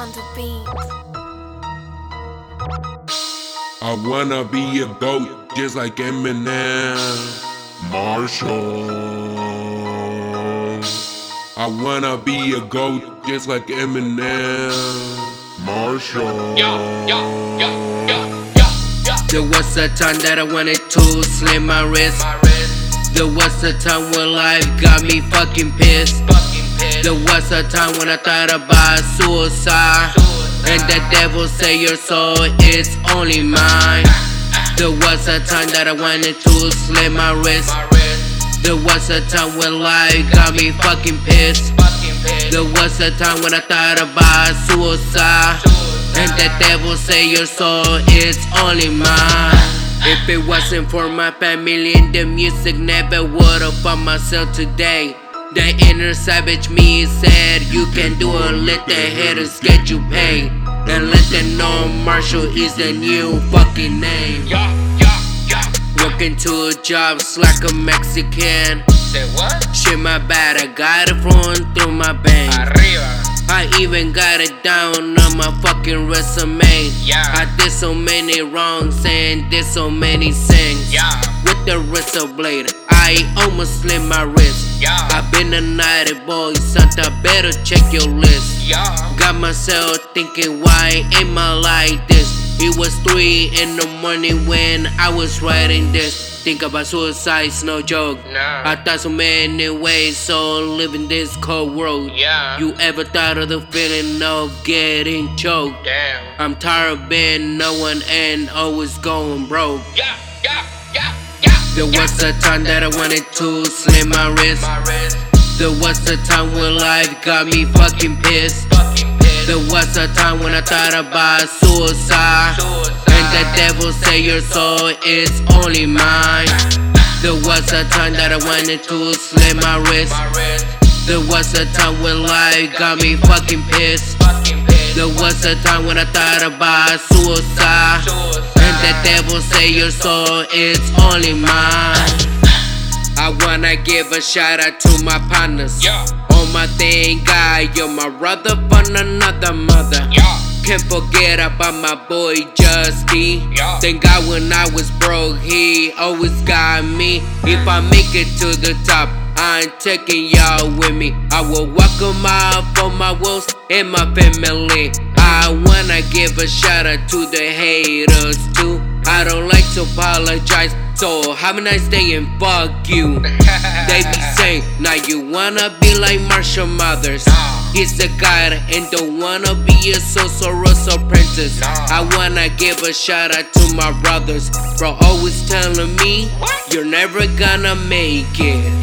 on the beat. I wanna be a goat just like Eminem. Marshall. I wanna be a goat just like Eminem. Marshall. There was a time that I wanted to slit my wrist. There was a time when life got me fucking pissed. There was a time when I thought about suicide. And the devil say your soul is only mine. There was a time that I wanted to slit my wrist. There was a time when life got me fucking pissed. There was a time when I thought about suicide. And the devil say your soul is only mine. If it wasn't for my family and the music, never would've found myself today. The inner savage me said, You can do it, let the haters get you paid. And let them know Marshall is the new fucking name. Yeah, yeah, yeah. Working two jobs like a Mexican. Say what? Shit, my bad, I got it flowing through my veins. Arriba. I even got it down on my fucking resume. Yeah. I did so many wrongs and did so many things. Yeah. With the razor blade, I almost slit my wrist. Yeah. I've been a naughty boy, Santa, better check your list. Yeah. Got myself thinking, why am I like this? It was 3 in the morning when I was writing this. Think about suicide's no joke. Nah. I thought so many ways, so living this cold world. Yeah. You ever thought of the feeling of getting choked? Damn. I'm tired of being no one and always going broke. Yeah. There was a time that I wanted to slit my wrist. There was a time when life got me fucking pissed. There was a time when I thought about suicide. And the devil say your soul is only mine. There was a time that I wanted to slit my wrist. There was a time when life got me. Fucking pissed. There was a time when I thought about suicide. The devil say your soul is only mine. I wanna give a shout out to my partners. Yeah. On my thing, guy, you're my brother from another mother. Yeah. Can't forget about my boy Justy. Yeah. Thank God when I was broke, he always got me. If I make it to the top, I ain't taking y'all with me. I will walk a mile for my wolves and my family. I wanna give a shout out to the haters too. I don't like to apologize, so have a nice day and fuck you. They be saying, now you wanna be like Marshall Mathers. Nah. He's a god and don't wanna be a Soros apprentice. Nah. I wanna give a shout out to my brothers. Bro, always telling me, What? you're never gonna make it.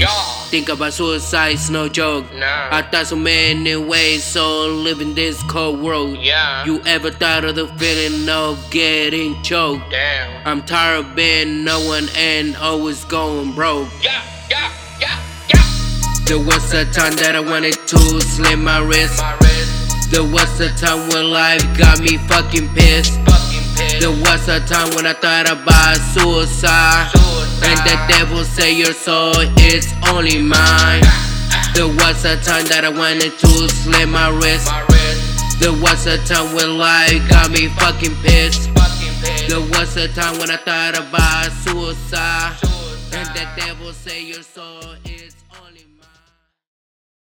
Think about suicide's no joke. Nah. I thought so many ways, so living this cold world. Yeah. You ever thought of the feeling of getting choked? Damn. I'm tired of being no one and always going broke. Yeah. Yeah. Yeah. Yeah. There was a time that I wanted to slit my wrist. My wrist. There was a time when life got me fucking pissed. Fucking pissed. There was a time when I thought about suicide. Suicide. And the devil say your soul is only mine. There was a time that I wanted to slit my wrist. There was a time when life got me fucking pissed. There was a time when I thought about suicide. And the devil say your soul.